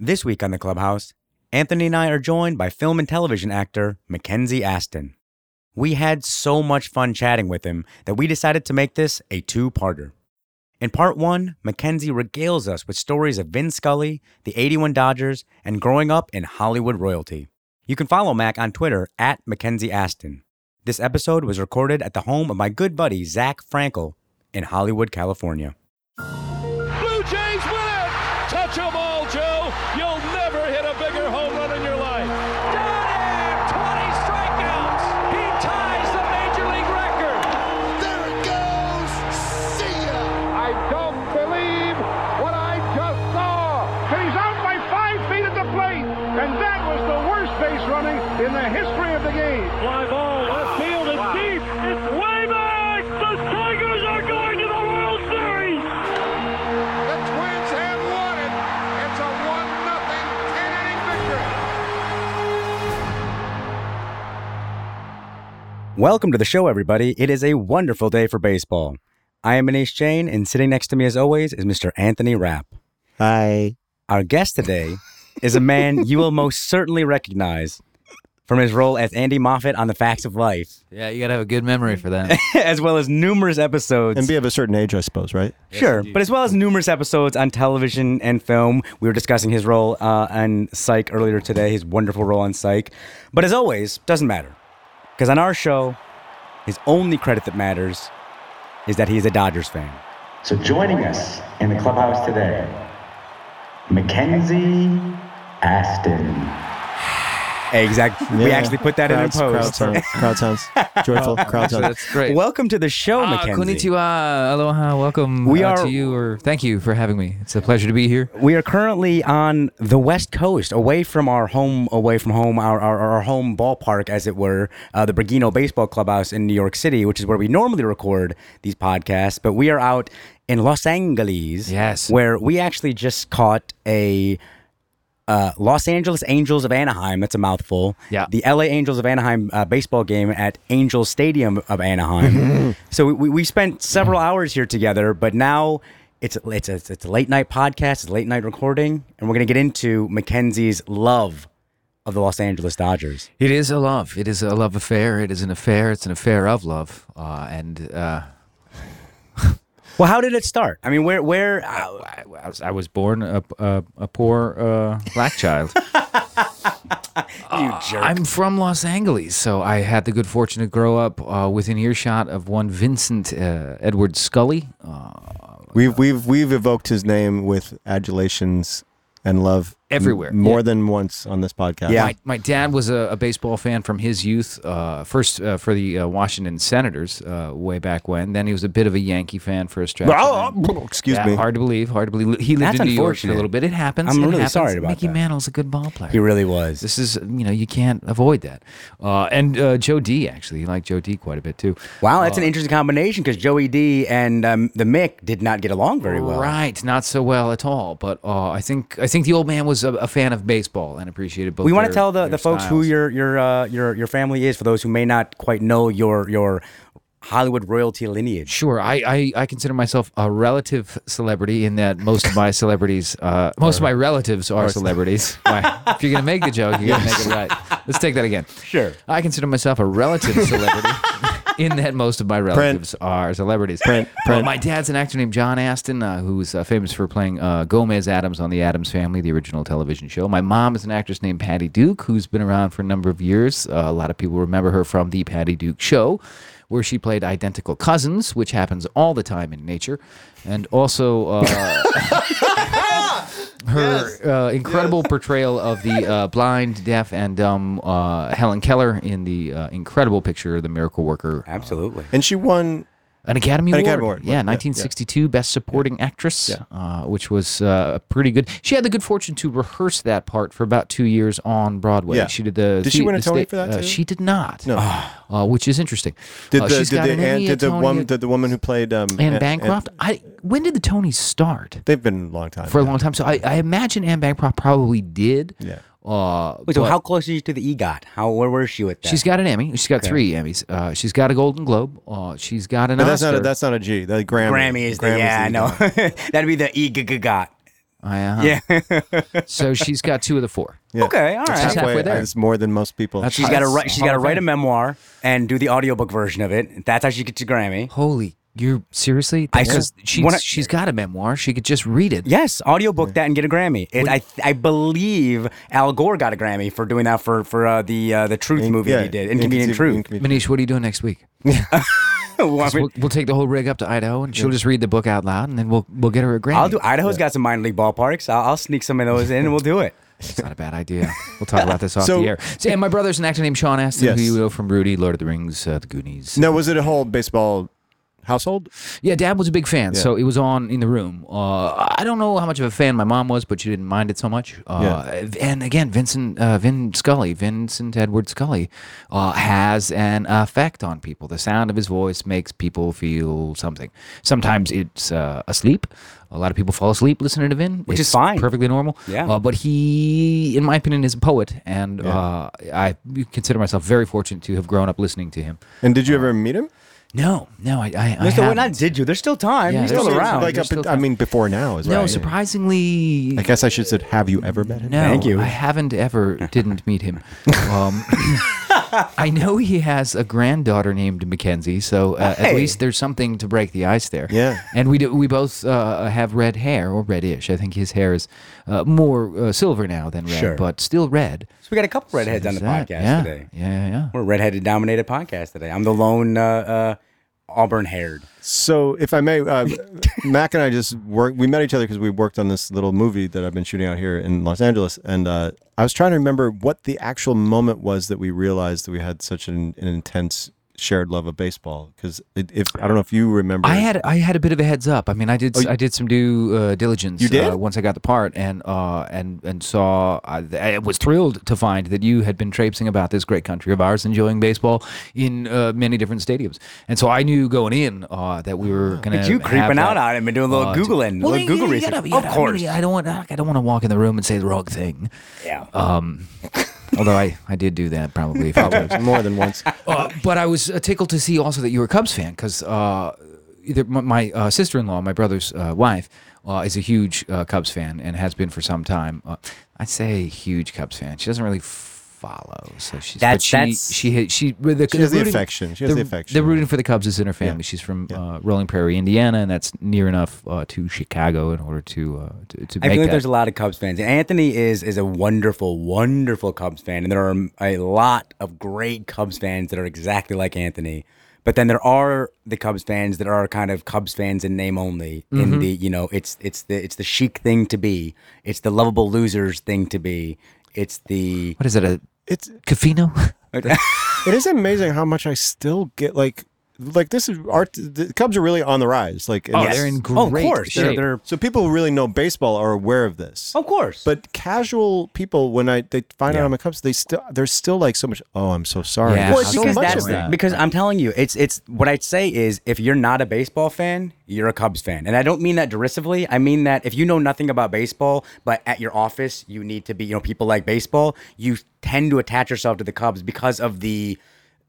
This week on the Clubhouse, Anthony and I are joined by film and television actor Mackenzie Astin. We had so much fun chatting with him that we decided to make this a two parter. In part one, Mackenzie regales us with stories of Vin Scully, the 81 Dodgers, and growing up in Hollywood royalty. You can follow Mack on Twitter at Mackenzie Astin. This episode was recorded at the home of my good buddy Zach Frankel in Hollywood, California. Welcome to the show, everybody. It is a wonderful day for baseball. I am Muneesh Jain, and sitting next to me, as always, is Mr. Anthony Rapp. Hi. Our guest today is a man you will most certainly recognize from his role as Andy Moffat on The Facts of Life, Yeah, you gotta have a good memory for that. as well as numerous episodes. And be of a certain age, I suppose, right? Sure, but as well as numerous episodes on television and film. We were discussing his role uh, on Psych earlier today, his wonderful role on Psych. But as always, doesn't matter. Because on our show, his only credit that matters is that he is a Dodgers fan. So joining us in the clubhouse today, Mackenzie Astin. Exactly. we actually put that Crowds- in a post. Crowd sounds, crowd sounds joyful. Crowd sounds. that's great. Welcome to the show, Ah, Mackenzie. konnichiwa, aloha, welcome We uh, are- to you, or thank you for having me. It's a pleasure to be here. We are currently on the West Coast, away from our home, away from home, our, our, our home ballpark, as it were, uh, the Bergino Baseball Clubhouse in New York City, which is where we normally record these podcasts. But we are out in Los Angeles, Yes. where we actually just caught a uh, Los Angeles Angels of Anaheim. That's a mouthful. Yeah. The LA Angels of Anaheim uh, baseball game at Angel Stadium of Anaheim. so we, we spent several hours here together, but now it's it's a, it's a late night podcast, it's a late night recording, and we're gonna get into Mackenzie's love of the Los Angeles Dodgers. It is a love. It is a love affair. It is an affair. It's an affair of love. Uh, and uh, Well, how did it start? I mean, where where? Uh, I, I was, I was born a, a, a poor uh, black child. you jerk. I'm from Los Angeles, so I had the good fortune to grow up uh, within earshot of one Vincent uh, Edward Scully. Uh, We've we've we've evoked his name with adulations and love m- Everywhere, more yeah. than once on this podcast. Yeah. My, my dad was a, a baseball fan from his youth, uh, first uh, for the uh, Washington Senators uh, way back when. Then he was a bit of a Yankee fan for a stretch. Oh, and excuse Yeah, me. Hard to believe. Hard to believe. He lived That's in New York for a little bit. It happens. I'm It really happens. sorry about Mickey that. Mantle's a good ball player. he really was. This is, you know, you can't avoid that. Uh, and uh, Joe D, actually. He liked Joe D quite a bit, too. wow, that's an interesting combination because Joey D and um, the Mick did not get along very well. Right, not so well at all. But uh, I think I think the old man was a, a fan of baseball and appreciated both. We want to tell the, the folks who your your uh, your your family is for those who may not quite know your your Hollywood royalty lineage. Sure, I, I, I consider myself a relative celebrity in that most of my celebrities, uh, most of my relatives are celebrities. Why? if you're gonna make the joke, you gotta make it right. Let's take that again. Sure. I consider myself a relative celebrity in that most of my relatives are celebrities. Print, Well, my dad's an actor named John Astin, uh, who's uh, famous for playing uh, Gomez Addams on The Addams Family, the original television show. My mom is an actress named Patty Duke, who's been around for a number of years. Uh, a lot of people remember her from The Patty Duke Show, where she played identical cousins, which happens all the time in nature. And also. Uh, her uh, incredible portrayal of the uh, blind, deaf, and dumb uh, Helen Keller in the uh, incredible picture "The Miracle Worker," Absolutely. And she won. An Academy An Award. Academy Award, Yeah, yeah, yeah. 1962 Best Supporting Actress, Yeah. uh, which was uh, pretty good. She had the good fortune to rehearse that part for about two years on Broadway. Yeah. She did the. Did she the- win a Tony for that, uh, she did not. No. uh, which is interesting. Did Uh, the did the an did the a- did the woman who played um, Anne Ann- Bancroft. I when did the Tonys start? they've been a long time For a long time. So I, I imagine Anne Bancroft probably did. Yeah. Uh, Wait, so but- how close are you to the EGOT? How where was she with that? She's got an Emmy. She's got three Emmys. Uh, she's got a Golden Globe. Uh, she's got an But that's Oscar. not a, that's not a G. That Grammy. Grammy is the Grammy's yeah, I know. That'd be the EGOT. I, uh, Yeah. So she's got two of the four. Yeah. Okay, all That's. She's halfway halfway- there. That's more than most people. That's- She's got to write. She's Hall got to write a memoir and do the audiobook version of it. That's how she gets a Grammy. Holy, you're seriously? I Because she's when I- she's got a memoir. She could just read it. Yes, audiobook that and get a Grammy. It, I I believe Al Gore got a Grammy for doing that for for uh, the uh, the Truth In- movie yeah, that he did, Inconvenient Truth. Inconvenient- Muneesh, what are you doing next week? Well, I 'Cause mean, we'll, we'll take the whole rig up to Idaho, and she'll just read the book out loud, and then we'll we'll get her a Grammy. I'll do. Idaho's got some minor league ballparks. I'll, I'll sneak some of those in and we'll do it. It's not a bad idea. We'll talk about this off So- the air. So, and my brother's an actor named Sean Astin, Yes. who you know from Rudy, Lord of the Rings, uh, The Goonies. No, was it a whole baseball household? Yeah, Dad was a big fan, Yeah. so it was on in the room. Uh, I don't know how much of a fan my mom was, but she didn't mind it so much. Uh, And again, Vincent uh, Vin Scully, Vincent Edward Scully, uh, has an effect on people. The sound of his voice makes people feel something. Sometimes it's uh, asleep. A lot of people fall asleep listening to Vin, Which is fine. perfectly normal. Yeah. Uh, but he, in my opinion, is a poet, and uh, I consider myself very fortunate to have grown up listening to him. And did you ever meet him? No, no, I, I, I There's still, haven't. did you? There's still time. Yeah, He's there's still still- around. Like There's up, in- I mean, before now is No, right. surprisingly, I guess I should said, have you ever met him? no. Thank you. I haven't ever didn't meet him. Um, I know he has a granddaughter named Mackenzie, so uh, at Hey. least there's something to break the ice there. Yeah. and we do, we both uh, have red hair or reddish. I think his hair is uh, more uh, silver now than red, Sure. but still red. So we got a couple redheads on the Is that- podcast yeah, today. Yeah, yeah, yeah. We're a redheaded dominated podcast today. I'm the lone uh, uh, auburn haired. So, if I may, uh, Mack and I just worked. We met each other because we worked on this little movie that I've been shooting out here in Los Angeles, and uh, I was trying to remember what the actual moment was that we realized that we had such an, an intense shared love of baseball. Because if I don't know if you remember, I had I had a bit of a heads up. I mean, I did Oh, I did some due uh, diligence. You did? uh, once I got the part, and uh, and and saw. I, I was thrilled to find that you had been traipsing about this great country of ours, enjoying baseball in uh, many different stadiums. And so I knew going in uh, that we were going to. at you creeping out on him and doing a little Googling, a little Google research. Of course. I don't want. I don't want to walk in the room and say the wrong thing. Yeah. Um, although I, I did do that probably. a few times. more than once. Uh, but I was uh, tickled to see also that you were a Cubs fan because uh, either my, my uh, sister-in-law, my brother's uh, wife, uh, is a huge uh, Cubs fan and has been for some time. Uh, I'd say huge Cubs fan. She doesn't really follow, so she's. That's- she that's- she ha- she with the, She has the rooting- affection. She has the affection. The rooting for the Cubs is in her family. Yeah. She's from Yeah. uh, Rolling Prairie, Indiana, and that's near enough uh, to Chicago in order to uh, to, to I make feel like that. there's a lot of Cubs fans. And Anthony is is a wonderful, wonderful Cubs fan, and there are a lot of great Cubs fans that are exactly like Anthony. But then there are the Cubs fans that are kind of Cubs fans in name only. Mm-hmm. In the you know, it's it's the it's the chic thing to be. It's the lovable losers thing to be. It's the what is it? A It's Cafino? it is amazing how much I still get like like this is art. The Cubs are really on the rise. Like Oh, it's- they're in Oh, of great course, they're, shape. they're so people who really know baseball are aware of this. of course. But casual people, when I they find Yeah. out I'm a Cubs, they still there's still like so much. Oh, I'm so sorry. Yeah. Well, it's so because much that's that. because I'm telling you, it's it's what I'd say is if you're not a baseball fan, you're a Cubs fan, and I don't mean that derisively. I mean that if you know nothing about baseball, but at your office you need to be, you know, people like baseball, you tend to attach yourself to the Cubs because of the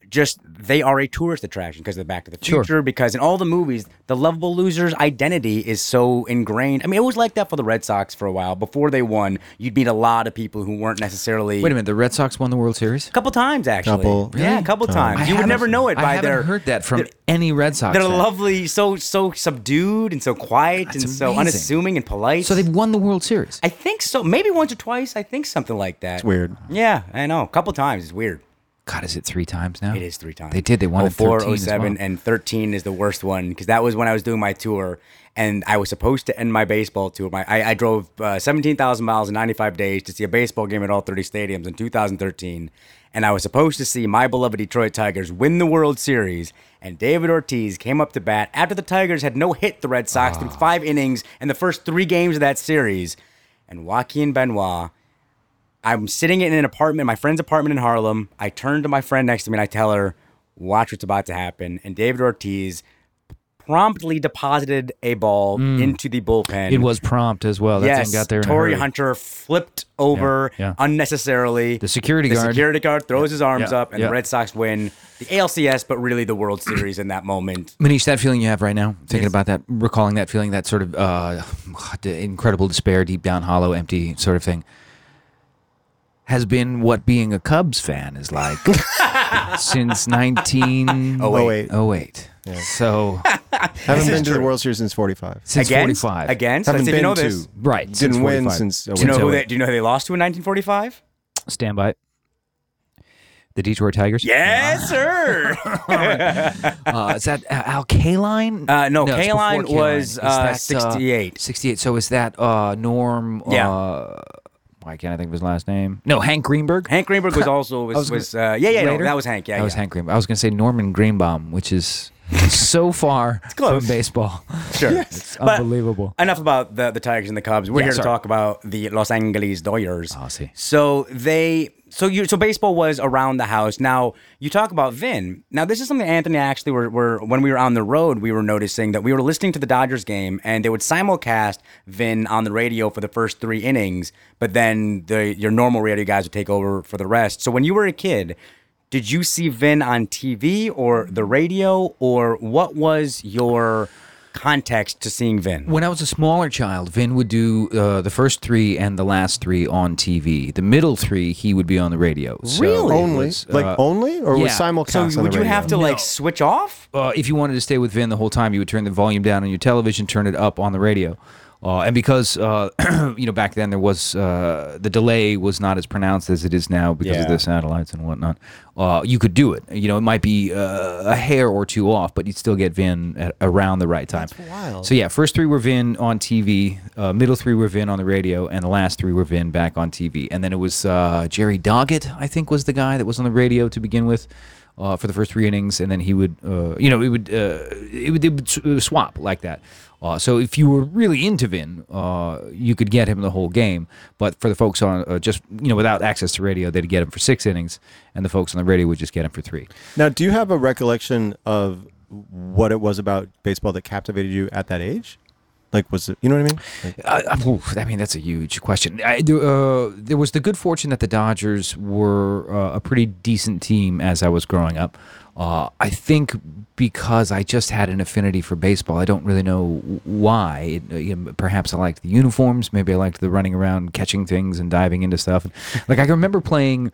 just they are a tourist attraction because of the Back to the Sure. Future. Because in all the movies, the lovable losers identity is so ingrained. I mean, it was like that for the Red Sox for a while. Before they won, you'd meet a lot of people who weren't necessarily. Wait a minute. The Red Sox won the World Series. A couple times, actually. Couple. Yeah, a couple times. I you would never know it by their. I haven't their. heard that from they're- any Red Sox. They're fan. lovely, so so subdued and so quiet That's and so unassuming and polite. So they've won the World Series. I think so. Maybe once or twice. I think something like that. It's weird. Yeah, I know. A couple times. It's weird. God, is it three times now? It is three times. They did. They won in 04, 13 as 07, well. and 13 is the worst one because that was when I was doing my tour and I was supposed to end my baseball tour. My I, I drove uh, 17,000 miles in 95 days to see a baseball game at all 30 stadiums in 2013. And I was supposed to see my beloved Detroit Tigers win the World Series. And David Ortiz came up to bat after the Tigers had no hit the Red Sox through five innings in the first three games of that series. And Joaquin Benoit I'm sitting in an apartment, my friend's apartment in Harlem. I turn to my friend next to me and I tell her, "Watch what's about to happen." And David Ortiz promptly deposited a ball into the bullpen. Mm. It was prompt as well. That yes, got there in a Torii hurry. Hunter flipped over yeah. unnecessarily. The security the guard. security guard throws his arms Yeah, up, and yeah. the Red Sox win the ALCS, but really the World Series in that moment. Muneesh, that feeling you have right now, thinking Yes. about that, recalling that feeling, that sort of uh, incredible despair, deep down, hollow, empty sort of thing, has been what being a Cubs fan is like since 1908. Oh, wait. So Haven't been to the World Series since '45. since Against, 45. against. Haven't Let's see if you been know to. this. Right. since Didn't win 45. since. Do you know who they? Do you know who they lost to in 1945? Stand by. The Detroit Tigers? Yes, sir. Uh, is that uh, Al Kaline? Uh, no, it's before Kaline Kaline. was, uh, that, 68. 68. So is that uh, Norm? Yeah. Why can't I think of his last name? No, Hank Greenberg. Hank Greenberg was also was, was was, uh, yeah yeah no, that was Hank yeah that was. Hank Greenberg. I was going to say Norman Greenbaum, which is so far from baseball. Sure. It's But unbelievable. Enough about the, the Tigers and the Cubs. We're Yeah, here sorry. to talk about the Los Angeles Dodgers. Oh, I see. So they so you so baseball was around the house. Now you talk about Vin. Now this is something Anthony actually were, were when we were on the road, we were noticing that we were listening to the Dodgers game and they would simulcast Vin on the radio for the first three innings, but then the your normal radio guys would take over for the rest. So when you were a kid, did you see Vin on TV or the radio or what was your context to seeing Vin? When I was a smaller child, Vin would do uh, the first three and the last three on TV. The middle three, he would be on the radio. So Really? Only, was, like uh, only, or was yeah. simulcast? So on would the you radio? have to like switch off? uh, if you wanted to stay with Vin the whole time, you would turn the volume down on your television, turn it up on the radio. Uh, and because uh, you know back then there was uh, the delay was not as pronounced as it is now because of the satellites and whatnot, uh, you could do it. You know, it might be uh, a hair or two off, but you'd still get Vin at around the right time. That's wild. So yeah, first three were Vin on TV, uh, middle three were Vin on the radio, and the last three were Vin back on TV. And then it was uh, Jerry Doggett, I think, was the guy that was on the radio to begin with. Uh, for the first three innings, and then he would, uh, you know, it would, uh, it would, it would swap like that. Uh, so if you were really into Vin, uh, you could get him the whole game. But for the folks on uh, just, you know, without access to radio, they'd get him for six innings, and the folks on the radio would just get him for three. Now, do you have a recollection of what it was about baseball that captivated you at that age? Like, was it? You know what I mean? Like, Uh, uh, oof, I mean, that's a huge question. I, uh, there was the good fortune that the Dodgers were uh, a pretty decent team as I was growing up. Uh, I think because I just had an affinity for baseball. I don't really know why. It, uh, you know, perhaps I liked the uniforms. Maybe I liked the running around, catching things, and diving into stuff. like I remember playing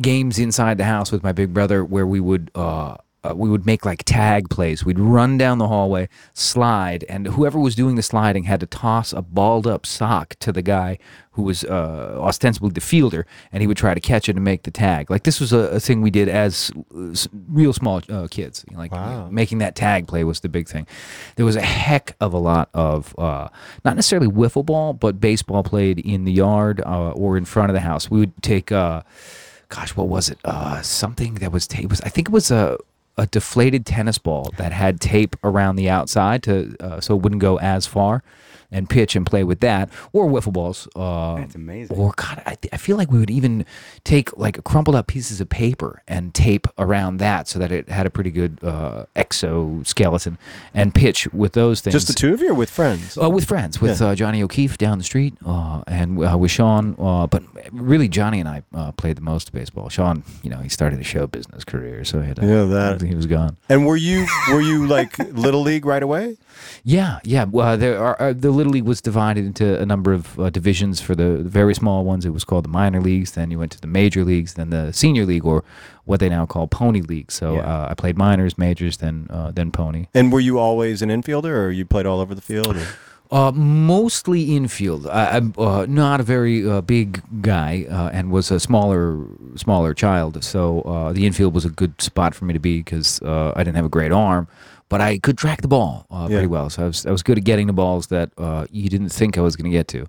games inside the house with my big brother where we would. Uh, uh, we would make like tag plays. We'd run down the hallway, slide, and whoever was doing the sliding had to toss a balled up sock to the guy who was uh, ostensibly the fielder, and he would try to catch it and make the tag. Like this was a, a thing we did as real small uh, kids. Like Wow. making that tag play was the big thing. There was a heck of a lot of uh, not necessarily wiffle ball, but baseball played in the yard uh, or in front of the house. We would take. Uh, gosh, what was it? Uh, something that was tape was I think it was a a deflated tennis ball that had tape around the outside to uh, so it wouldn't go as far, and pitch and play with that, or wiffle balls. Uh, That's amazing. Or God, I, I feel like we would even take like crumpled up pieces of paper and tape around that so that it had a pretty good uh, exoskeleton and pitch with those things. just the two of you, or with friends? Uh, with friends, with Yeah. uh, Johnny O'Keefe down the street, uh, and uh, with Sean. Uh, but really, Johnny and I uh, played the most baseball. Sean, you know, he started a show business career, so he, had, Yeah, that. he was gone. And were you were you like little league right away? Yeah, yeah. Well, there are uh, the Little League was divided into a number of uh, divisions. For the very small ones, it was called the minor leagues. Then you went to the major leagues, then the senior league, or what they now call pony league. So Yeah. uh, I played minors, majors, then uh, then pony. And were you always an infielder, or you played all over the field? or- Uh, mostly infield. I, I'm uh, not a very uh, big guy, uh, and was a smaller, smaller child. So uh, the infield was a good spot for me to be because uh, I didn't have a great arm, but I could track the ball uh, Yeah. pretty well. So I was, I was good at getting the balls that uh, you didn't think I was going to get to,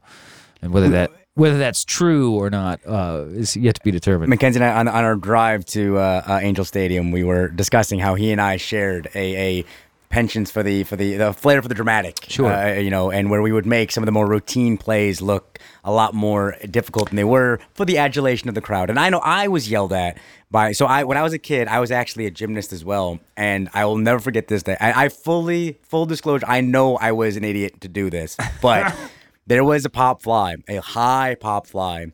and whether that whether that's true or not uh, is yet to be determined. Mackenzie and I, on, on our drive to uh, uh, Angel Stadium, we were discussing how he and I shared a, a penchants for the for the the flair for the dramatic. Sure. Uh, you know, and where we would make some of the more routine plays look a lot more difficult than they were for the adulation of the crowd. And I know I was yelled at by so I when I was a kid, I was actually a gymnast as well, and I will never forget this day. I, I fully full disclosure, I know I was an idiot to do this, but there was a pop fly, a high pop fly.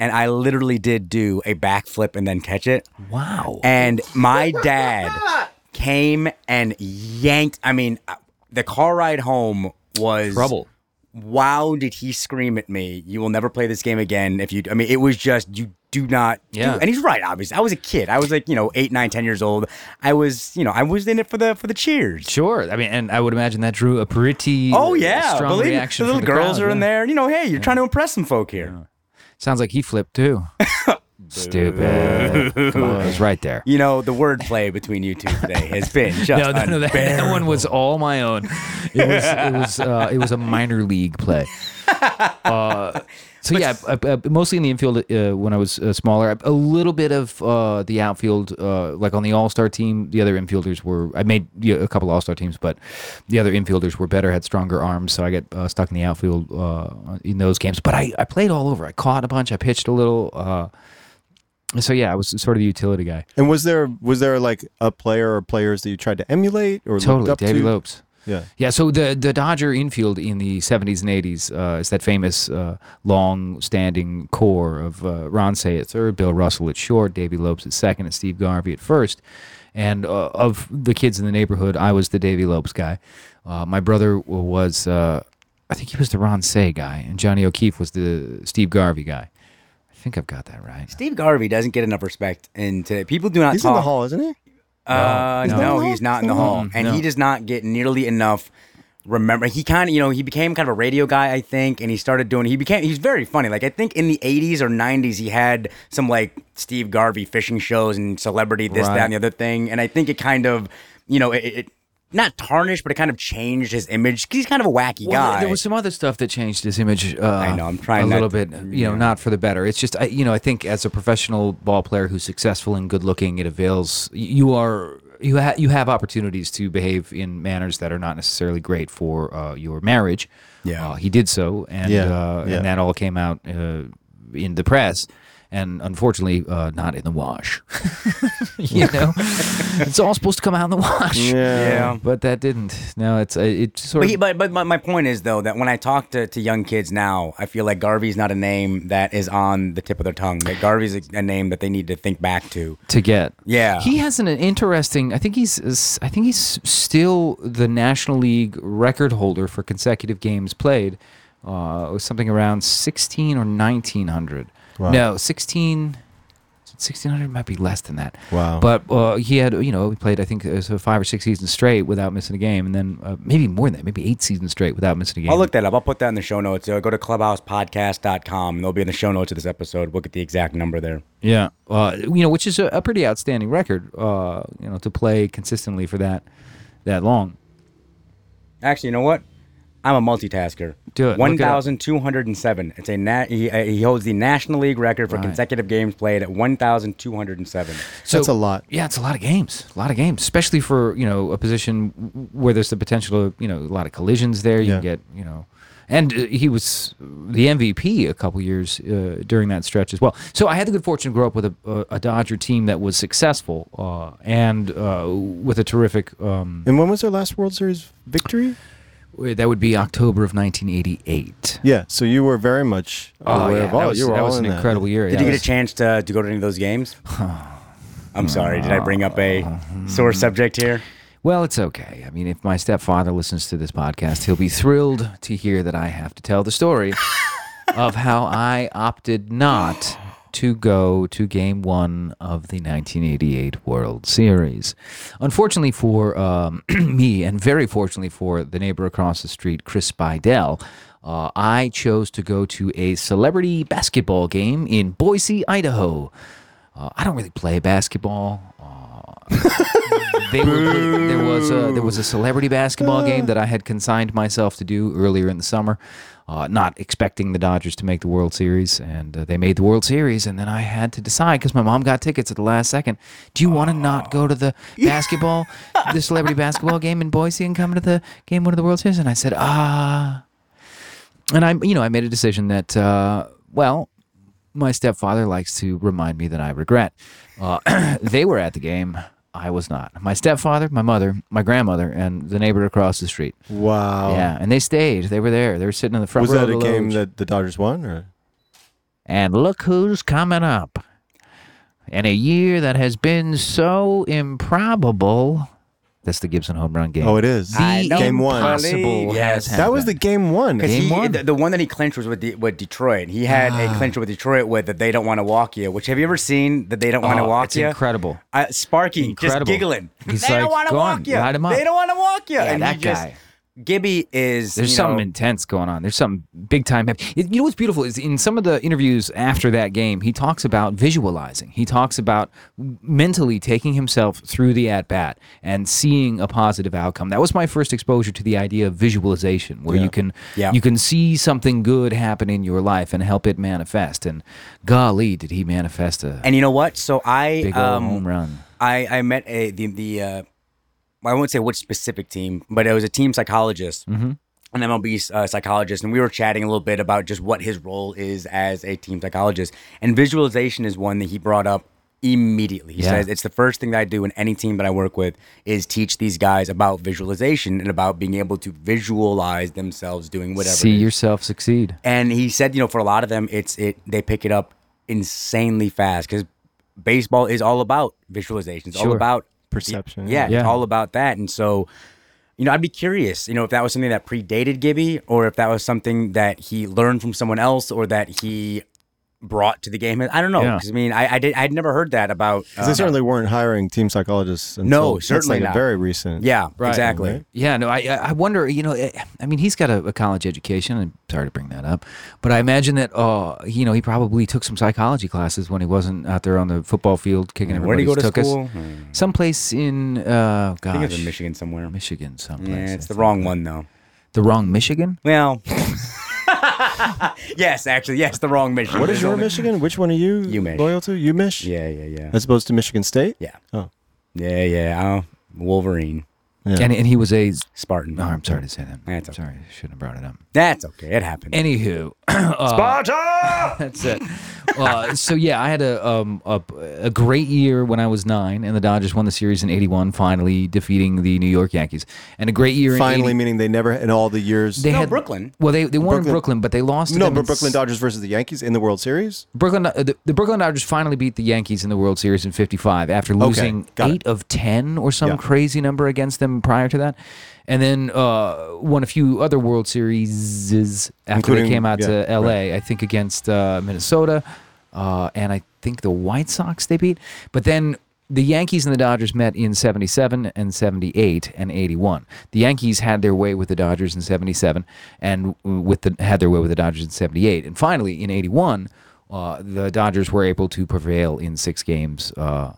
And I literally did do a backflip and then catch it. Wow. And my dad came and yanked. I mean, uh, the car ride home was Trouble. Wow, did he scream at me? You will never play this game again. If you, I mean, it was just you do not. Yeah. do, and he's right. Obviously, I was a kid. I was like, you know, eight, nine, ten years old. I was, you know, I was in it for the for the cheers. Sure. I mean, and I would imagine that drew a pretty Oh yeah, strong believe me, reaction. the little girls crowd, are in yeah. there. You know, hey, you're trying to impress some folk here. Sounds like he flipped too. Stupid. Come on, it was right there. You know, the wordplay between you two today has been just No, no, no, that, that one was all my own. It was it was uh, it was a minor league play. Uh, so yeah, uh, uh, mostly in the infield uh, when I was uh, smaller. A little bit of uh, the outfield, uh, like on the All Star team. The other infielders were I made yeah, a couple All Star teams, but the other infielders were better, had stronger arms. So I got uh, stuck in the outfield uh, in those games. But I, I played all over. I caught a bunch. I pitched a little. So yeah, I was sort of the utility guy. And was there was there like a player or players that you tried to emulate or Totally, looked up Davey to? Lopes. Yeah. Yeah, so the the Dodger infield in the 70s and 80s uh, is that famous uh, long-standing core of uh, Ron Cey at third, Bill Russell at short, Davey Lopes at second, and Steve Garvey at first. And uh, of the kids in the neighborhood, I was the Davey Lopes guy. Uh, my brother was, uh, I think he was the Ron Cey guy, and Johnny O'Keefe was the Steve Garvey guy. I think I've got that right. Steve Garvey doesn't get enough respect, and today people do not He's talk. in the hall, isn't he? Uh, He's not in the no, he's not in the hall, and no. he does not get nearly enough. Remember, he kind of, you know, he became kind of a radio guy, I think, and he started doing. He became, he's very funny. Like I think in the '80s or '90s, he had some like Steve Garvey fishing shows and celebrity this, Right. that, and the other thing. And I think it kind of, you know, it, it not tarnished, but it kind of changed his image. he's kind of a wacky Well, guy. there was some other stuff that changed his image. Uh, I know, I'm trying a little to- bit, you know, not for the better. It's just, I, you know, I think as a professional ball player who's successful and good looking, it avails. You are you ha- you have opportunities to behave in manners that are not necessarily great for uh, your marriage. Yeah. uh, he did so, and Yeah, uh, yeah. and that all came out uh, in the press. And unfortunately, uh, not in the wash. you know, it's all supposed to come out in the wash. Yeah. but that didn't. No, it's uh, it sort But, of. he, but but my, my point is though that when I talk to, to young kids now, I feel like Garvey's not a name that is on the tip of their tongue. That Garvey's a, a name that they need to think back to. to get. Yeah. he has an, interesting. I think he's. I think he's still the National League record holder for consecutive games played. Uh, it was something around sixteen or nineteen hundred. Wow. No, sixteen. 1600 might be less than that. Wow. But uh, he had, you know, he played, I think, uh, so five or six seasons straight without missing a game. And then uh, maybe more than that, maybe eight seasons straight without missing a game. I'll look that up. I'll put that in the show notes. Uh, go to clubhousepodcast.com and they'll be in the show notes of this episode. We'll get the exact number there. Yeah, uh, you know, which is a, a pretty outstanding record. Uh, you know, to play consistently for that that long. Actually, you know what? I'm a multitasker. Do it. Look it thousand two hundred and seven. It's a na- he, uh, he holds the National League record for Right. consecutive games played at one thousand two hundred and seven. So, That's a lot. Yeah, it's a lot of games. A lot of games, especially for you know a position where there's the potential to you know a lot of collisions there. You Yeah. get you know, and uh, he was the MVP a couple years uh, during that stretch as well. So I had the good fortune to grow up with a, a, a Dodger team that was successful uh, and uh, with a terrific. Um, And when was their last World Series victory? That would be October of 1988. Yeah, so you were very much Oh aware yeah, of all. that was, you were that all was in an that. incredible year. Did yeah. you get a chance to, to go to any of those games? I'm sorry. Did I bring up a sore subject here? Well, it's okay. I mean, if my stepfather listens to this podcast, he'll be thrilled to hear that I have to tell the story of how I opted not to go to game one of the 1988 World Series. Unfortunately for um, me, and very fortunately for the neighbor across the street, Chris Bidell, uh, I chose to go to a celebrity basketball game in Boise, Idaho. Uh, I don't really play basketball. Uh, they were, there was a, there was a celebrity basketball game that I had consigned myself to do earlier in the summer, uh, not expecting the Dodgers to make the World Series, and uh, they made the World Series, and then I had to decide because my mom got tickets at the last second. Do you want to not go to the basketball, the celebrity basketball game in Boise, and come to the game one of the World Series? And I said, ah. And I, you know, I made a decision that, uh, well, my stepfather likes to remind me that I regret. Uh, they were at the game. I was not. My stepfather, my mother, my grandmother, and the neighbor across the street. Wow. Yeah, and they stayed. They were there. They were sitting in the front Was row that of a the game loge. that the Dodgers won? Or And look who's coming up. In a year that has been so improbable. That's the Gibson home run game. oh, it is I know. game one. Impossible Yes. has That was the happened. game one. Game he, one. the, the one that he clinched was with the, with Detroit. He had a clincher with Detroit with that they don't want to walk you. Which have you ever seen that they don't want to Oh, walk it's you? incredible. Uh, Sparky just giggling. He's they like, don't want to "Go on, walk you. light 'em up." They don't want to walk you. Yeah, and that he just, guy. Gibby is. There's something know, intense going on. There's something big time. You know what's beautiful is in some of the interviews after that game, he talks about visualizing. He talks about mentally taking himself through the at bat and seeing a positive outcome. That was my first exposure to the idea of visualization, where you can Yeah. you can see something good happen in your life and help it manifest. And golly, did he manifest a And you know what? So I big um, home run? I I met a the the uh, I won't say which specific team, but it was a team psychologist. Mm-hmm. An MLB uh, psychologist, and we were chatting a little bit about just what his role is as a team psychologist. And visualization is one that he brought up immediately. He Yeah. says it's the first thing that I do in any team that I work with is teach these guys about visualization and about being able to visualize themselves doing whatever. See yourself succeed. And he said, you know, for a lot of them, it's it they pick it up insanely fast because baseball is all about visualization. It's all about Perception, Yeah, yeah. it's all about that. And so, you know, I'd be curious, you know, if that was something that predated Gibby or if that was something that he learned from someone else or that he brought to the game. I don't know. Yeah. Because I mean, I, I did I'd never heard that about. 'Cause they uh, certainly weren't hiring team psychologists. Until, No, that's certainly like not. A very recent. yeah, Right. exactly. Right. Yeah, no, I I I wonder. You know, eh, I mean, he's got a, a college education. I'm sorry to bring that up, but I imagine that, uh, you know, he probably took some psychology classes when he wasn't out there on the football field kicking Where did he go to everybody's school? tuchus. Hmm. Someplace in, uh, I think gosh, it's in Michigan somewhere. Michigan, someplace. Yeah, it's I the wrong one though. The wrong Michigan. Well, yes, actually, yes, the wrong Michigan. What is There's your only- Michigan? Which one are you loyal to? You Mich? Yeah, yeah, yeah, As opposed to Michigan State? yeah, Oh. yeah, yeah. Oh, Wolverine, Yeah. And and he was a. Spartan. No, I'm sorry to say that. That's I'm okay. sorry, I shouldn't have brought it up. That's okay. It happened. Anywho, Sparta. That's it. Uh, so yeah, I had a, um, a a great year when I was nine, and the Dodgers won the series in '81, finally defeating the New York Yankees. And a great year. Finally, in 80, meaning they never in all the years. they No, had Brooklyn. Well, they they won in Brooklyn- Brooklyn, but they lost. No, but Brooklyn s- Dodgers versus the Yankees in the World Series. Brooklyn, uh, the, the Brooklyn Dodgers finally beat the Yankees in the World Series in '55 after losing got it. eight of ten or some Yeah. crazy number against them prior to that, and then uh, won a few other World Series after Including- they came out yeah, to LA. I think against uh, Minnesota, uh, and I think the White Sox they beat. But then the Yankees and the Dodgers met in 77 and 78 and 81. The Yankees had their way with the Dodgers in 77 and with the had their way with the Dodgers in 78. And finally in 81, uh, the Dodgers were able to prevail in 6 games uh,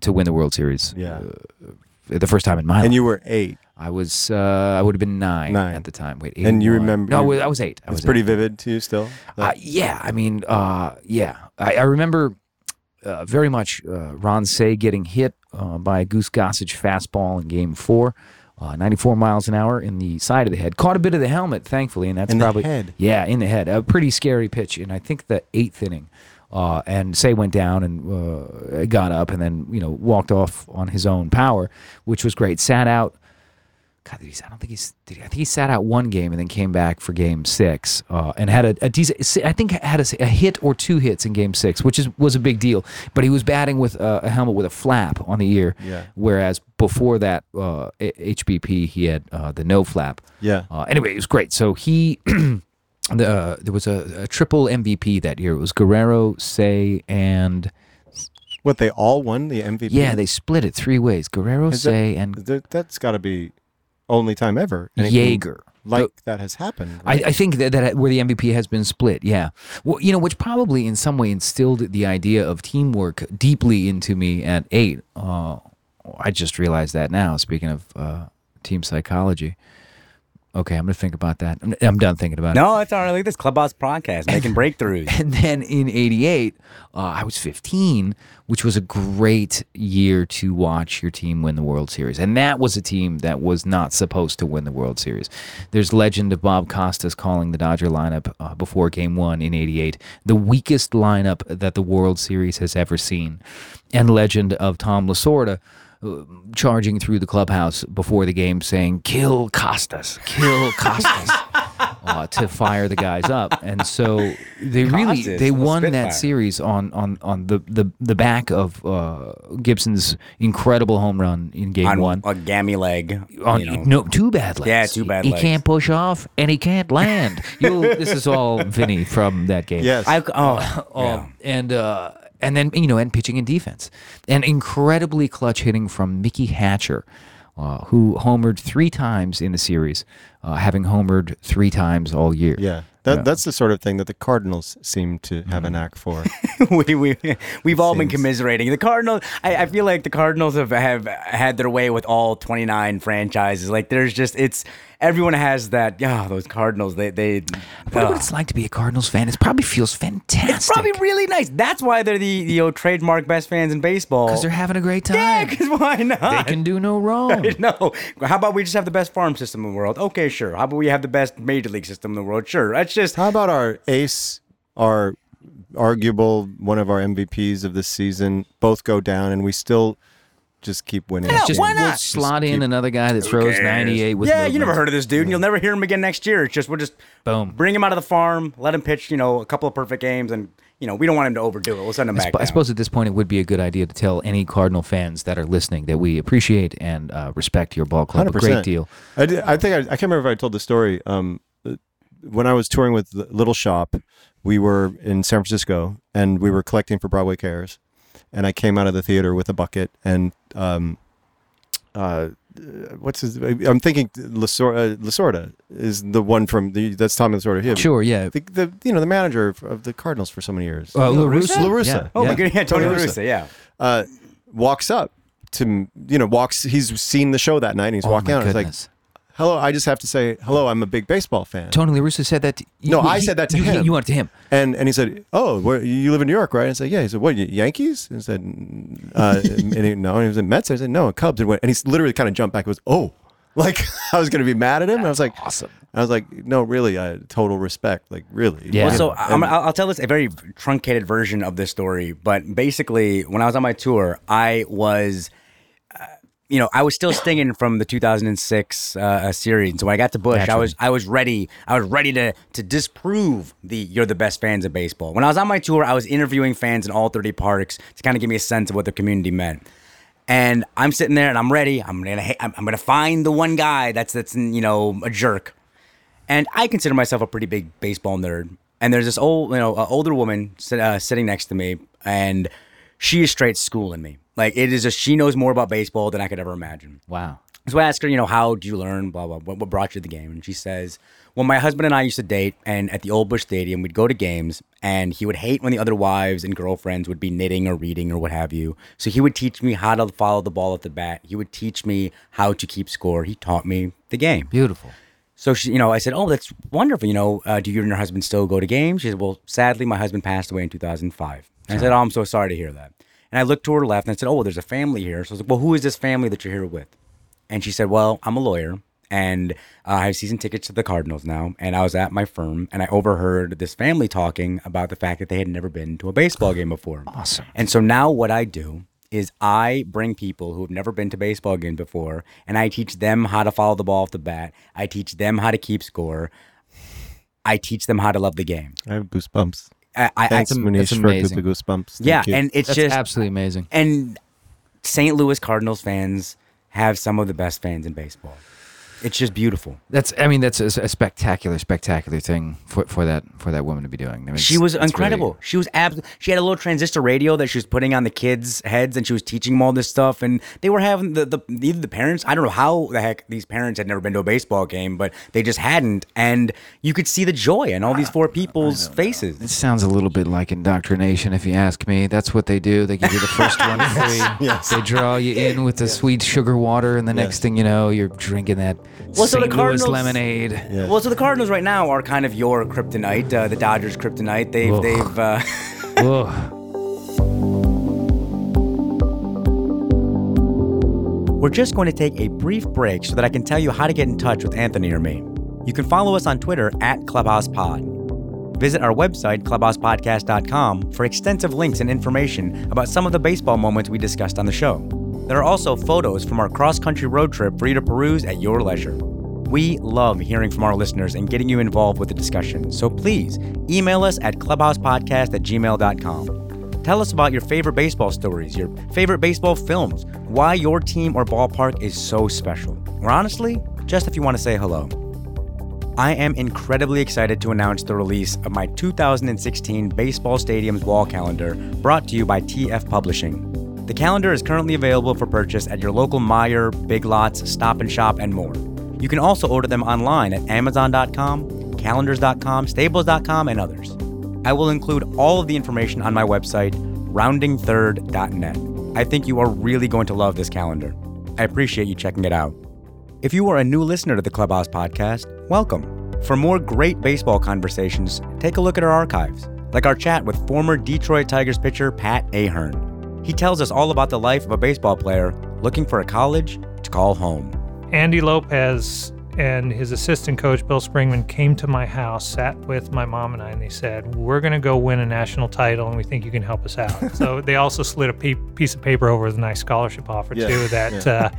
to win the World Series. Yeah. Uh, the first time in my life. And you were eight. I was uh, I would have been 9, Nine. at the time. Wait, eight And you 81. remember- No, I was- I was 8. I It's was pretty eight. vivid to you still. Uh, yeah, I mean, uh, yeah, I, I remember uh, very much uh, Ron Cey getting hit uh, by a Goose Gossage fastball in Game Four, uh, 94 miles an hour in the side of the head. Caught a bit of the helmet, thankfully, and that's In the probably head? yeah, in the head. A pretty scary pitch, and I think the eighth inning. Uh, and Cey went down and uh, got up, and then you know walked off on his own power, which was great. Sat out. God, did he, I don't think he's. Did he, I think he sat out one game and then came back for Game Six, uh, and had a, a decent. I think had a, a hit or two hits in Game Six, which is was a big deal. But he was batting with uh, a helmet with a flap on the ear, Yeah. whereas before that, uh, HBP he had uh, the no flap. Yeah. Uh, anyway, it was great. So he, the, uh, there was a, a triple MVP that year. It was Guerrero, Cey, and What they all won the MVP? yeah, they split it three ways. Guerrero, Is that- Cey, and That, that's got to be only time ever. Yeager. like that has happened. I, I think that, that where the MVP has been split, yeah. Well, you know, which probably in some way instilled the idea of teamwork deeply into me at eight. Uh, I just realized that now. Speaking of uh, team psychology, okay, I'm gonna think about that. I'm, I'm done thinking about it. No, it's all right. Look at this Clubhouse podcast making breakthroughs. And then in '88, uh, I was 15, which was a great year to watch your team win the World Series. And that was a team that was not supposed to win the World Series. There's legend of Bob Costas calling the Dodger lineup uh, before Game One in '88 the weakest lineup that the World Series has ever seen, and legend of Tom Lasorda. Uh, Charging through the clubhouse before the game, saying "Kill Costas, kill Costas," uh, to fire the guys up, and so they really Costas, they won Spitfire. that series on on on the the, the back of uh, Gibson's incredible home run in Game on One. a gammy leg. On, you know. no, two bad legs. Yeah, two bad He legs. can't push off and he can't land. You'll, this is all Vinny from that game. yes. I, oh, Um, yeah. and uh, and then you know, and pitching and defense, and incredibly clutch hitting from Mickey Hatcher, uh, who homered three times in the series, uh, having homered three times all year. yeah. That, That's the sort of thing that the Cardinals seem to have Mm-hmm. a knack for. we, we, we've all been commiserating. The Cardinals, I, I feel like the Cardinals have, have had their way with all 29 franchises. Like, there's just, it's, everyone has that, yeah, those Cardinals, they, they, I uh, what it's like to be a Cardinals fan. It probably feels fantastic. it's probably really nice. That's why they're the, you know, trademark best fans in baseball. because they're having a great time. yeah, because why not? they can do no wrong. No. How about we just have the best farm system in the world? Okay, sure. How about we have the best major league system in the world? Sure. That's just How about our ace, our arguable one of our MVPs of this season, both go down and we still just keep winning? Yeah, Just why we'll not? slot Just in keep- another guy that throws cares? 98 with yeah, you never heard of this dude, and you'll never hear him again next year. It's just we'll just Boom. bring him out of the farm, let him pitch, you know, a couple of perfect games, and you know we don't want him to overdo it. We'll send him I, back. sp- I suppose at this point it would be a good idea to tell any Cardinal fans that are listening that we appreciate and uh, respect your ball club a great deal. I, did, I think I, I can't remember if I told the story. Um, when I was touring with Little Shop, we were in San Francisco and we were collecting for Broadway Cares, and I came out of the theater with a bucket and um, uh, what's his? I'm thinking Lasorda, uh, Lasorda is the one from the that's Tommy Lasorda. He, Sure, yeah. The, the you know the manager of, of the Cardinals for so many years. Uh, La Russa? Russa? La Russa. Yeah, Oh yeah. my goodness, yeah, Tony Tony La Russa. Russa, yeah. uh, walks up to you know walks. He's seen the show that night. and He's Oh, walking my out. He's like, goodness. "Hello." I just have to say hello. I'm a big baseball fan. Tony La Russa said that. To, No, you- I he- said that to you, him. You went to him. And and he said, "Oh, where, you live in New York, right?" And I said, "Yeah." He said, "What? Yankees?" And I said, uh, and he, "No." And he was in Mets. I said, "No, Cubs." And, went, and he literally kind of jumped back. and was, "Oh." Like I was gonna be mad at him. And I was like, awesome. I was like, no, really, I total respect. Like, really. Yeah. Well, so And- I'm, I'll I'll tell this a very truncated version of this story, but basically, when I was on my tour, I was, uh, you know, I was still stinging from the 2006 uh, series. And so when I got to Busch, I was I was ready. I was ready to to disprove the you're the best fans of baseball. When I was on my tour, I was interviewing fans in all 30 parks to kind of give me a sense of what the community meant. And I'm sitting there and I'm ready. I'm gonna I'm I'm gonna find the one guy that's that's you know a jerk. And I consider myself a pretty big baseball nerd. And there's this old, you know, uh, older woman sit, uh, sitting next to me, and she is straight schooling me. Like it is just she knows more about baseball than I could ever imagine. Wow. So I ask her, you know, how did you learn? Blah blah. What, what brought you to the game? And she says, well, my husband and I used to date, and at the old Busch Stadium, we'd go to games, and he would hate when the other wives and girlfriends would be knitting or reading or what have you. So he would teach me how to follow the ball at the bat. He would teach me how to keep score. He taught me the game. Beautiful. So she, you know, I said, "Oh, that's wonderful. You know, uh, do you and your husband still go to games?" She said, "Well, sadly, my husband passed away in 2005." And I said, "Oh, I'm so sorry to hear that." And I looked to her left and I said, "Oh, well, there's a family here." So I was like, "Well, who is this family that you're here with?" And she said, "Well, I'm a lawyer, and uh, I have season tickets to the Cardinals now. And I was at my firm, and I overheard this family talking about the fact that they had never been to a baseball game before. Awesome. And so now what I do is I bring people who have never been to baseball games before, and I teach them how to follow the ball off the bat. I teach them how to keep score. I teach them how to love the game. I have goosebumps. I, I, Thanks, I, am- Muneesh, that's for amazing. the goosebumps. Thank yeah, you. and it's That's just absolutely amazing. and St. Louis Cardinals fans have some of the best fans in baseball. It's just beautiful. That's I mean that's a, a spectacular, spectacular thing for, for that for that woman to be doing. I mean, She was it's really- incredible. she was abs- She had a little transistor radio that she was putting on the kids' heads, and she was teaching them all this stuff. And they were having the the either the parents. I don't know how the heck these parents had never been to a baseball game, but they just hadn't. And you could see the joy in all these four people's faces. It sounds a little bit like indoctrination, if you ask me. That's what they do. They give you the first one free. Yes. They draw you in with the sweet sugar water, and the next thing you know, you're drinking that Well, so the St. Louis Cardinals- lemonade. Yeah. Well, so the Cardinals right now are kind of your kryptonite, uh, the Dodgers' kryptonite. They've Ugh. they've. Uh, Ugh. We're just going to take a brief break so that I can tell you how to get in touch with Anthony or me. You can follow us on Twitter at ClubhousePod. Visit our website, clubhousepodcast.com, for extensive links and information about some of the baseball moments we discussed on the show. There are also photos from our cross country road trip for you to peruse at your leisure. We love hearing from our listeners and getting you involved with the discussion, so please email us at clubhousepodcast at gmail.com. Tell us about your favorite baseball stories, your favorite baseball films, why your team or ballpark is so special, or honestly, just if you want to say hello. I am incredibly excited to announce the release of my 2016 Baseball Stadiums Wall Calendar brought to you by TF Publishing. The calendar is currently available for purchase at your local Meijer, Big Lots, Stop and Shop, and more. You can also order them online at Amazon.com, Calendars.com, Staples.com, and others. I will include all of the information on my website, roundingthird.net. I think you are really going to love this calendar. I appreciate you checking it out. If you are a new listener to the Clubhouse podcast, welcome. For more great baseball conversations, take a look at our archives, like our chat with former Detroit Tigers pitcher Pat Ahearne. He tells us all about the life of a baseball player looking for a college to call home. Andy Lopez and his assistant coach Bill Springman came to my house, sat with my mom and I, and they said, "We're going to go win a national title, and we think you can help us out." so they also slid a pe- piece of paper over with a nice scholarship offer Yeah, too. That yeah. uh,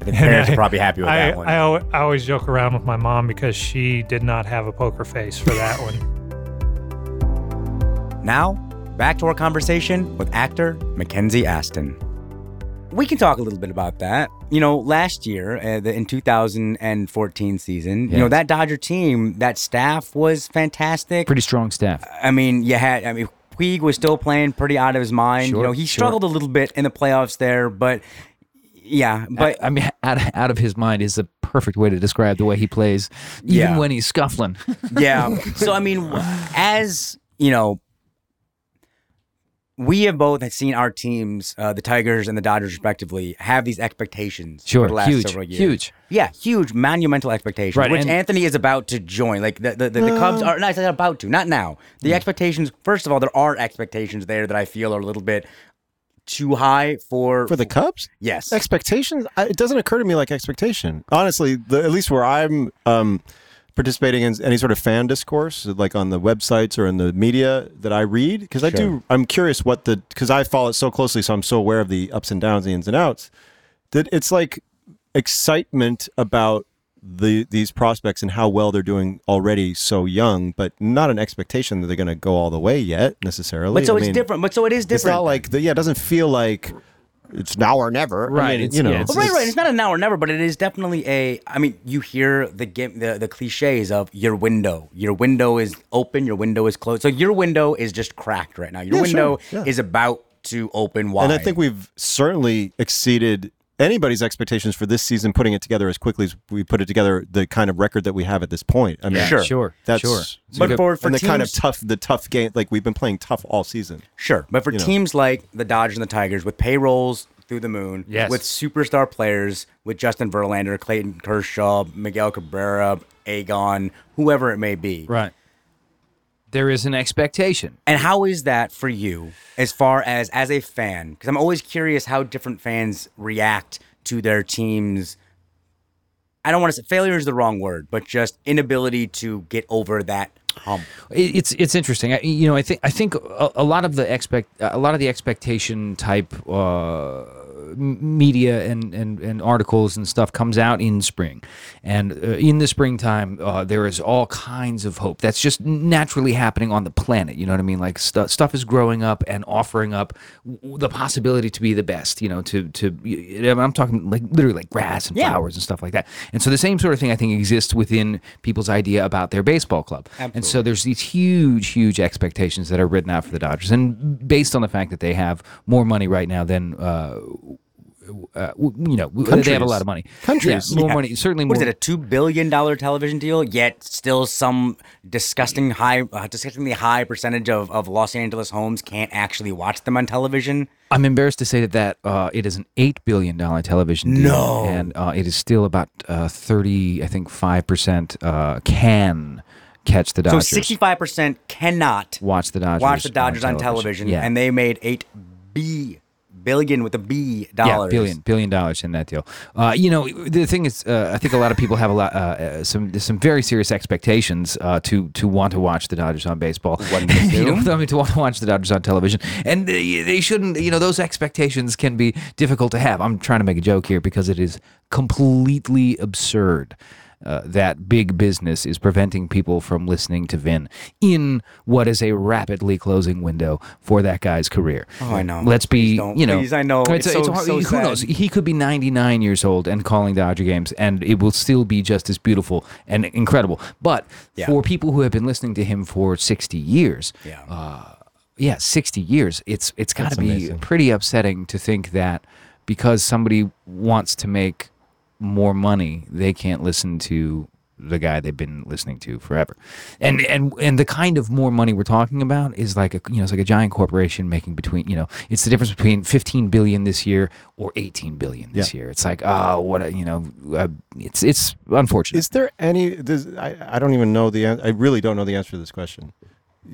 I think parents I- are probably happy with I, that one. I, I always joke around with my mom because she did not have a poker face for that one. Now, back to our conversation with actor Mackenzie Astin. We can talk a little bit about that. You know, last year uh, the, in 2014 season, you know that Dodger team, that staff was fantastic. Pretty strong staff. I mean, you had. I mean, Puig was still playing pretty out of his mind. you know, he sure. struggled a little bit in the playoffs there, but yeah, but I, I mean, out, out of his mind is a perfect way to describe the way he plays, even Yeah. when he's scuffling. yeah. So I mean, as you know, we have both seen our teams, uh, the Tigers and the Dodgers, respectively, have these expectations Sure, for the last huge, several years. huge. Yeah, huge, monumental expectations, Right, which and- Anthony is about to join. Like the the, the, the Cubs are not about to, not now. The expectations. First of all, there are expectations there that I feel are a little bit too high for For the Cubs? yes. Expectations? I, it doesn't occur to me like expectation. Honestly, the, at least where I'm um, participating in any sort of fan discourse, like on the websites or in the media that I read, because I do, I'm curious what the, because I follow it so closely, so I'm so aware of the ups and downs, the ins and outs, that it's like excitement about the these prospects and how well they're doing already so young, but not an expectation that they're going to go all the way yet necessarily. but so I it's mean, different. But so it is different. It's not like the, yeah, it doesn't feel like it's now or never. I Right, mean, it's- you know, yeah, it's- Well, right, right. It's not a now or never, but it is definitely a. I mean, you hear the game, the the cliches of your window. Your window is open. Your window is closed. So your window is just cracked right now. Your Yeah, window sure, yeah. is about to open wide. And I think we've certainly exceeded anybody's expectations for this season, putting it together as quickly as we put it together. The kind of record that we have at this point. I mean, Sure. Sure, That's sure. But for for and the kind of tough, the tough game. Like we've been playing tough all season. sure, but for you know. teams like the Dodgers and the Tigers with payrolls through the moon, Yes. with superstar players, with Justin Verlander, Clayton Kershaw, Miguel Cabrera, Agon, whoever it may be, Right. There is an expectation. And how is that for you as far as as a fan? Because I'm always curious how different fans react to their teams. I don't want to say failure is the wrong word, but just inability to get over that hump. It's it's interesting. I, you know, I think I think a, a lot of the expect a lot of the expectation type uh, media and, and, and articles and stuff comes out in spring. And uh, in the springtime, uh, there is all kinds of hope. That's just naturally happening on the planet. You know what I mean? Like stu- stuff is growing up and offering up w- the possibility to be the best, you know, to, to I'm talking like literally like grass and Yeah. flowers and stuff like that. And so the same sort of thing I think exists within people's idea about their baseball club. And so there's these huge, huge expectations that are written out for the Dodgers. And based on the fact that they have more money right now than, uh, uh, you know, w- they have a lot of money. Countries. Yeah, more Yeah. money. Certainly What more. is it? A two billion dollar television deal? Yet still some disgusting high, uh, disgustingly high percentage of, of Los Angeles homes can't actually watch them on television. I'm embarrassed to say that that uh, it is an eight billion dollar television deal, No. and uh, it is still about uh, thirty, I think, five percent uh, can catch the Dodgers. So sixty five percent cannot watch the Dodgers. watch the Dodgers on television, Yeah, and they made eight b billion with a B dollars. yeah, billion billion dollars in that deal. Uh, you know, the thing is, uh, I think a lot of people have a lot, uh, uh, some some very serious expectations uh, to to want to watch the Dodgers on baseball. You know. I mean, to want to watch the Dodgers on television, and they, they shouldn't. You know, those expectations can be difficult to have. I'm trying to make a joke here because it is completely absurd. Uh, that big business is preventing people from listening to Vin in what is a rapidly closing window for that guy's career. Oh, I know. Let's be, you know, Please, I know. It's so- hard- so who sad. knows? He could be 99 years old and calling Dodger games, and it will still be just as beautiful and incredible. But Yeah. for people who have been listening to him for 60 years, Yeah. uh, yeah, 60 years, it's it's got to be amazing. pretty upsetting to think that because somebody wants to make more money, they can't listen to the guy they've been listening to forever. And and and the kind of more money we're talking about is like a you know it's like a giant corporation making between you know it's the difference between 15 billion this year or 18 billion this year. It's like oh what a, you know uh, it's it's unfortunate. Is there any? This, I I don't even know the. I really don't know the answer to this question.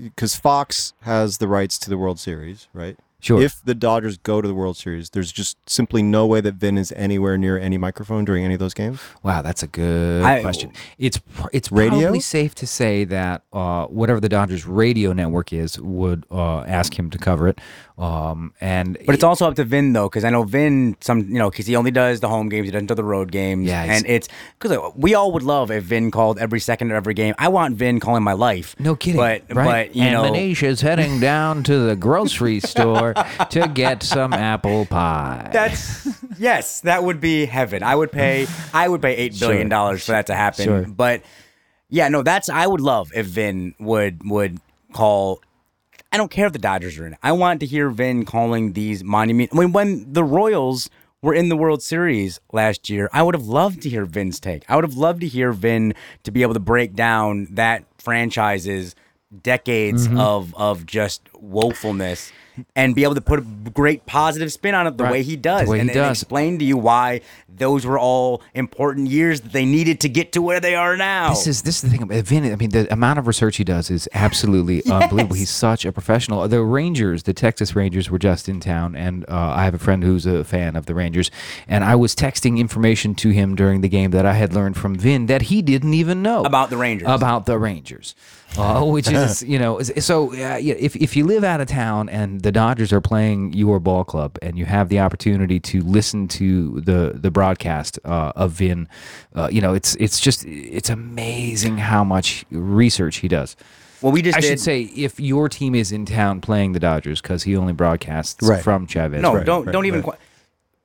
Because Fox has the rights to the World Series, right? Sure. If the Dodgers go to the World Series, there's just simply no way that Vin is anywhere near any microphone during any of those games. Wow, that's a good I- question. It's pr- it's Radio? probably safe to say that uh, whatever the Dodgers radio network is would uh, ask him to cover it. Um, and But it's also up to Vin though, because I know Vin some you know because he only does the home games, he doesn't do the road games. Yeah, and it's because we all would love if Vin called every second of every game. I want Vin calling my life. no kidding, But right? but you and know Muneesh's heading down to the grocery store to get some apple pie. that's yes, that would be heaven. I would pay I would pay eight billion dollars for that to happen. Sure. But yeah, no, that's I would love if Vin would would call. I don't care if the Dodgers are in it. I want to hear Vin calling these monument. I mean, when the Royals were in the World Series last year, I would have loved to hear Vin's take. I would have loved to hear Vin to be able to break down that franchise's decades Mm-hmm. of of just woefulness and be able to put a great positive spin on it the Right. way he does way he and, and does. explain to you why those were all important years that they needed to get to where they are now. This is this is the thing about Vin. I mean, the amount of research he does is absolutely unbelievable. He's such a professional. The Rangers, the Texas Rangers, were just in town, and uh, I have a friend who's a fan of the Rangers, and I was texting information to him during the game that I had learned from Vin that he didn't even know About the Rangers. About the Rangers, uh, which is you know so uh, yeah, if if you live out of town and the Dodgers are playing your ball club and you have the opportunity to listen to the the broadcast uh, of Vin, uh, you know it's it's just it's amazing how much research he does. well, we just I did. should say if your team is in town playing the Dodgers because he only broadcasts Right. from Chavez. no, Right, don't right, don't even right. qu-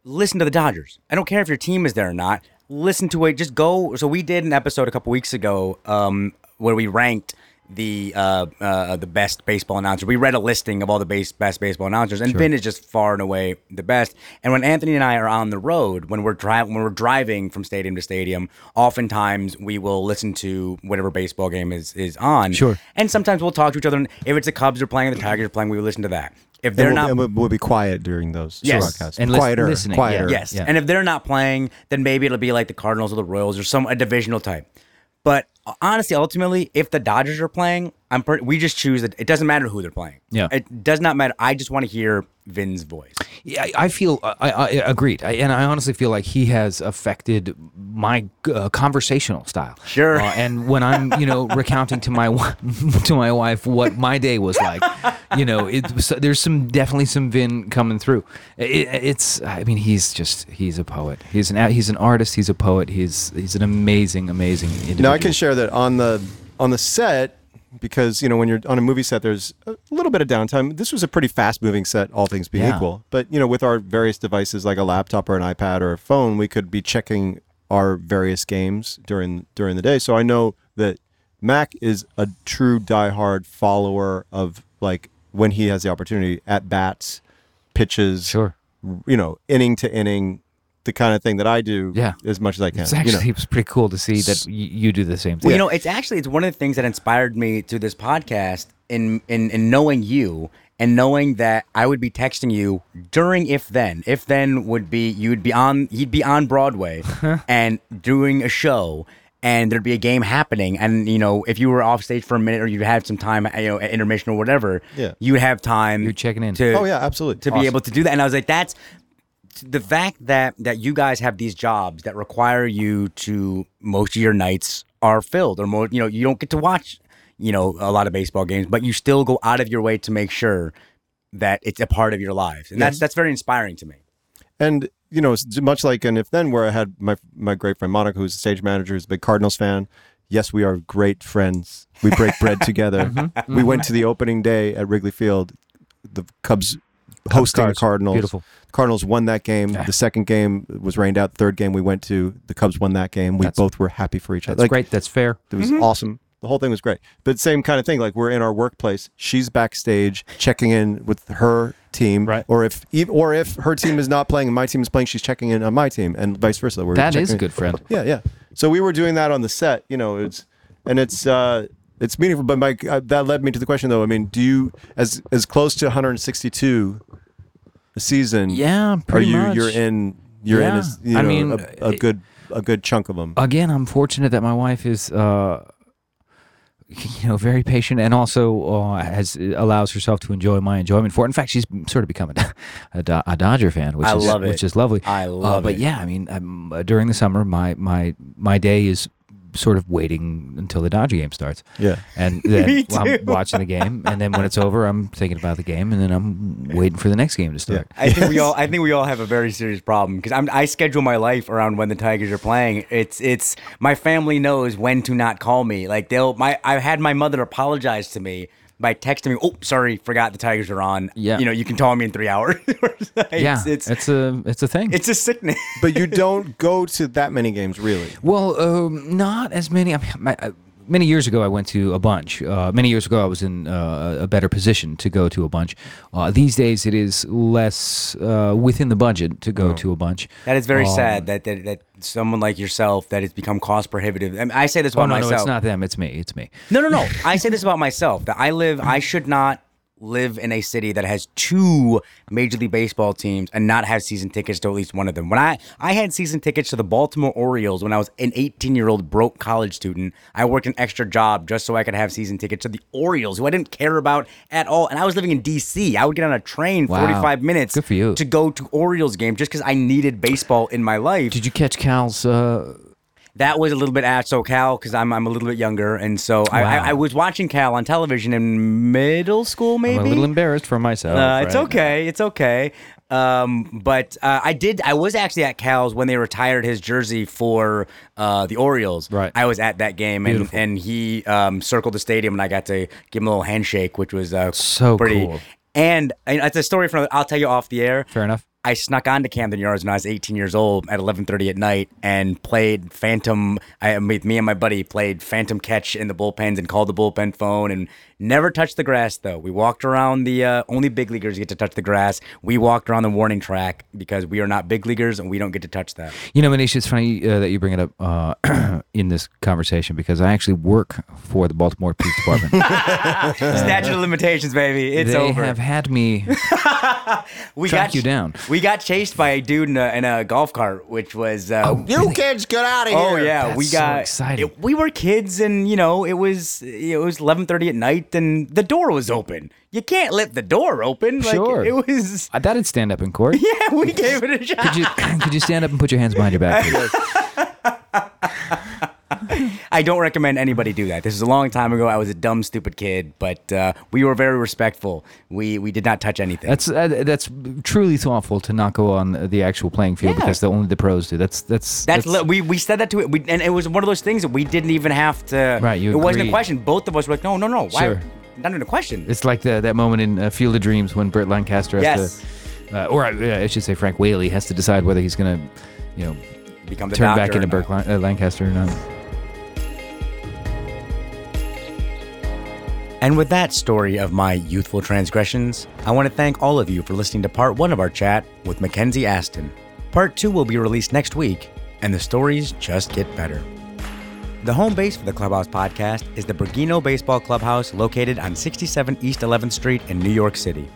listen to the Dodgers. I don't care if your team is there or not. Listen to it. Just go. So we did an episode a couple weeks ago um, where we ranked the uh, uh, the best baseball announcer. We read a listing of all the base, best baseball announcers, and Vin is just far and away the best. And when Anthony and I are on the road, when we're driving, when we're driving from stadium to stadium, oftentimes we will listen to whatever baseball game is is on. Sure. And sometimes we'll talk to each other. And if it's the Cubs are playing, or the Tigers are playing, we will listen to that. If they're and not, we'll, and we'll be quiet during those Yes. broadcasts. And quieter, listening, quieter. yeah. Yes. And if they're not playing, then maybe it'll be like the Cardinals or the Royals or some a divisional type. But uh, honestly, ultimately, if the Dodgers are playing, I'm pretty, we just choose that. It doesn't matter who they're playing. Yeah. It does not matter. I just want to hear Vin's voice. Yeah, I I feel I, I agreed, I, and I honestly feel like he has affected my uh, conversational style. Sure. Uh, and when I'm, you know, recounting to my to my wife what my day was like, you know, it, so there's some definitely some Vin coming through. It, it's, I mean, he's just he's a poet. He's an he's an artist. He's a poet. He's he's an amazing, amazing individual. Now I can share that on the on the set because you know when you're on a movie set, there's a little bit of downtime. This was a pretty fast moving set, all things being Yeah. equal. But you know, with our various devices like a laptop or an iPad or a phone, we could be checking our various games during during the day. So I know that Mac is a true diehard follower of like when he has the opportunity at bats, pitches, Sure. you know, inning to inning. The kind of thing that I do, Yeah. as much as I can. It's you know. actually it was pretty cool to see that y- you do the same thing. Well, you know, it's actually it's one of the things that inspired me to this podcast in in in knowing you and knowing that I would be texting you during If/Then. If then would be you'd be on you'd be on Broadway and doing a show and there'd be a game happening and you know if you were off stage for a minute or you had some time you know at intermission or whatever Yeah. you would have time You're checking in. to Oh, yeah, absolutely. to be able to do that and I was like that's the fact that that you guys have these jobs that require you to most of your nights are filled or more you know you don't get to watch you know a lot of baseball games but you still go out of your way to make sure that it's a part of your lives and that's that's very inspiring to me And you know, much like an If/Then where I had my my great friend Monica, who's a stage manager, who's a big Cardinals fan. Yes, we are great friends. We break bread together. Mm-hmm. We went to the opening day at Wrigley Field. The Cubs hosting the Cards. Cardinals. Beautiful. Cardinals won that game. The second game was rained out. The third game we went to, the Cubs won that game. We That's- both were happy for each other. That's great. That's fair. It was awesome. The whole thing was great. But same kind of thing. Like we're in our workplace. She's backstage checking in with her team. Right. Or if ev- or if her team is not playing and my team is playing, she's checking in on my team, and vice versa. We're That checking is a in. good friend. Yeah, yeah. So we were doing that on the set. You know, it's and it's uh it's meaningful. But Mike, uh, that led me to the question though. I mean, do you as as close to 162 a season? Yeah, Are pretty you much. you're in you're in Yeah. a, s- you I mean, a, a good a good chunk of them. again, I'm fortunate that my wife is, uh, you know, very patient and also uh, has allows herself to enjoy my enjoyment for it. In fact, she's sort of become a, a, a Dodger fan, which I is love it. which is lovely. I Uh, love but it. But yeah, I mean, um, uh, during the summer, my my my day is sort of waiting until the Dodger game starts. Yeah. And then Me I'm watching the game, and then when it's over, I'm thinking about the game, and then I'm waiting for the next game to start. I think we all I think we all have a very serious problem because I'm I schedule my life around when the Tigers are playing. It's it's my family knows when to not call me. Like they'll my I've had my mother apologize to me by texting me. Oh, sorry, forgot the Tigers are on. Yeah. you know you can call me in three hours. it's, yeah, it's, it's a it's a thing. it's a sickness. but you don't go to that many games, really. Well, um, not as many. I mean, my, uh, many years ago, I went to a bunch. Uh, many years ago, I was in uh, a better position to go to a bunch. Uh, these days, it is less uh, within the budget to go to a bunch. That is very Um, sad that, that that someone like yourself that has become cost prohibitive. I, mean, I say this Oh about no, myself. no, it's not them. It's me. It's me. No, no, no. I say this about myself that I live. I should not live in a city that has two Major League Baseball teams and not have season tickets to at least one of them. When I I had season tickets to the Baltimore Orioles when I was an 18 year old broke college student, I worked an extra job just so I could have season tickets to the Orioles, who I didn't care about at all. And I was living in D.C. I would get on a train Wow. 45 minutes Good for you. to go to Orioles game just because I needed baseball in my life. Did you catch Cal's? Uh, That was a little bit at SoCal because I'm I'm a little bit younger, and so I, I, I was watching Cal on television in middle school, maybe. I'm a little embarrassed for myself. Uh, it's right? okay. It's okay. Um, but uh, I did. I was actually at Cal's when they retired his jersey for uh, the Orioles. Right. I was at that game, and, Beautiful. and he um, circled the stadium, and I got to give him a little handshake, which was uh, So pretty. cool. And, and it's a story from. I'll tell you off the air. Fair enough. I snuck onto Camden Yards when I was 18 years old at 11:30 at night and played Phantom. I me, me and my buddy played Phantom catch in the bullpens and called the bullpen phone and never touched the grass though. We walked around the uh, only big leaguers get to touch the grass. We walked around the warning track because we are not big leaguers and we don't get to touch that. You know, Muneesh, it's funny uh, that you bring it up uh, in this conversation because I actually work for the Baltimore Police Department. Statute of limitations, baby. It's they over. have had me. we track got you down. We got chased by a dude in a, in a golf cart, which was uh, You kids, get out of here! Oh yeah, That's we so got exciting. it- we were kids, and you know it was it was eleven thirty at night. And the door was open. You can't lift the door open. Like, Sure. It was. Uh, That'd stand up in court. Yeah, we gave it a shot. Could you, could you stand up and put your hands behind your back? I don't recommend anybody do that. This is a long time ago. I was a dumb, stupid kid, but uh, we were very respectful. We we did not touch anything. That's uh, that's truly thoughtful to not go on the actual playing field Yeah. because the, only the pros do. That's that's That's, li- we we said that to it, we, and it was one of those things that we didn't even have to. Right, you It wasn't a question. Both of us were like, no, no, no. Why? Sure. Not even a question. It's like the, that moment in uh, Field of Dreams when Burt Lancaster has Yes. to, uh, or uh, I should say Frank Whaley has to decide whether he's going to, you know, Become the turn back into or Burt. Lan- uh, Lancaster or not. And with that story of my youthful transgressions, I want to thank all of you for listening to part one of our chat with Mackenzie Astin. Part two will be released next week, and the stories just get better. The home base for the Clubhouse podcast is the Bergino Baseball Clubhouse located on 67 East 11th Street in New York City.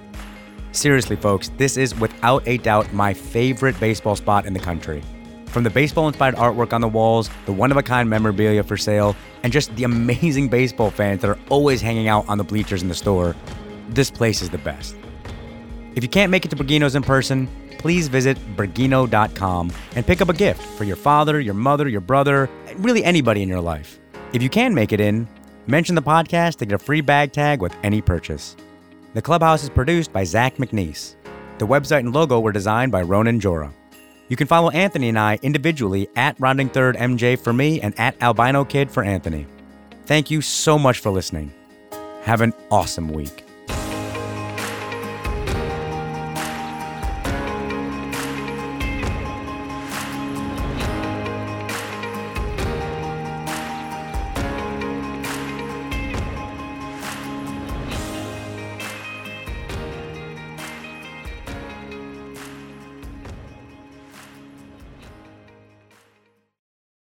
Seriously, folks, this is without a doubt my favorite baseball spot in the country. From the baseball inspired artwork on the walls, the one of a kind memorabilia for sale, and just the amazing baseball fans that are always hanging out on the bleachers in the store, this place is the best. If you can't make it to Bergino's in person, please visit Bergino.com and pick up a gift for your father, your mother, your brother, really anybody in your life. If you can make it in, mention the podcast to get a free bag tag with any purchase. The clubhouse is produced by Zach McNeese. The website and logo were designed by Ronan Jora. You can follow Anthony and I individually at Rounding Third MJ for me and at Albino Kid for Anthony. Thank you so much for listening. Have an awesome week.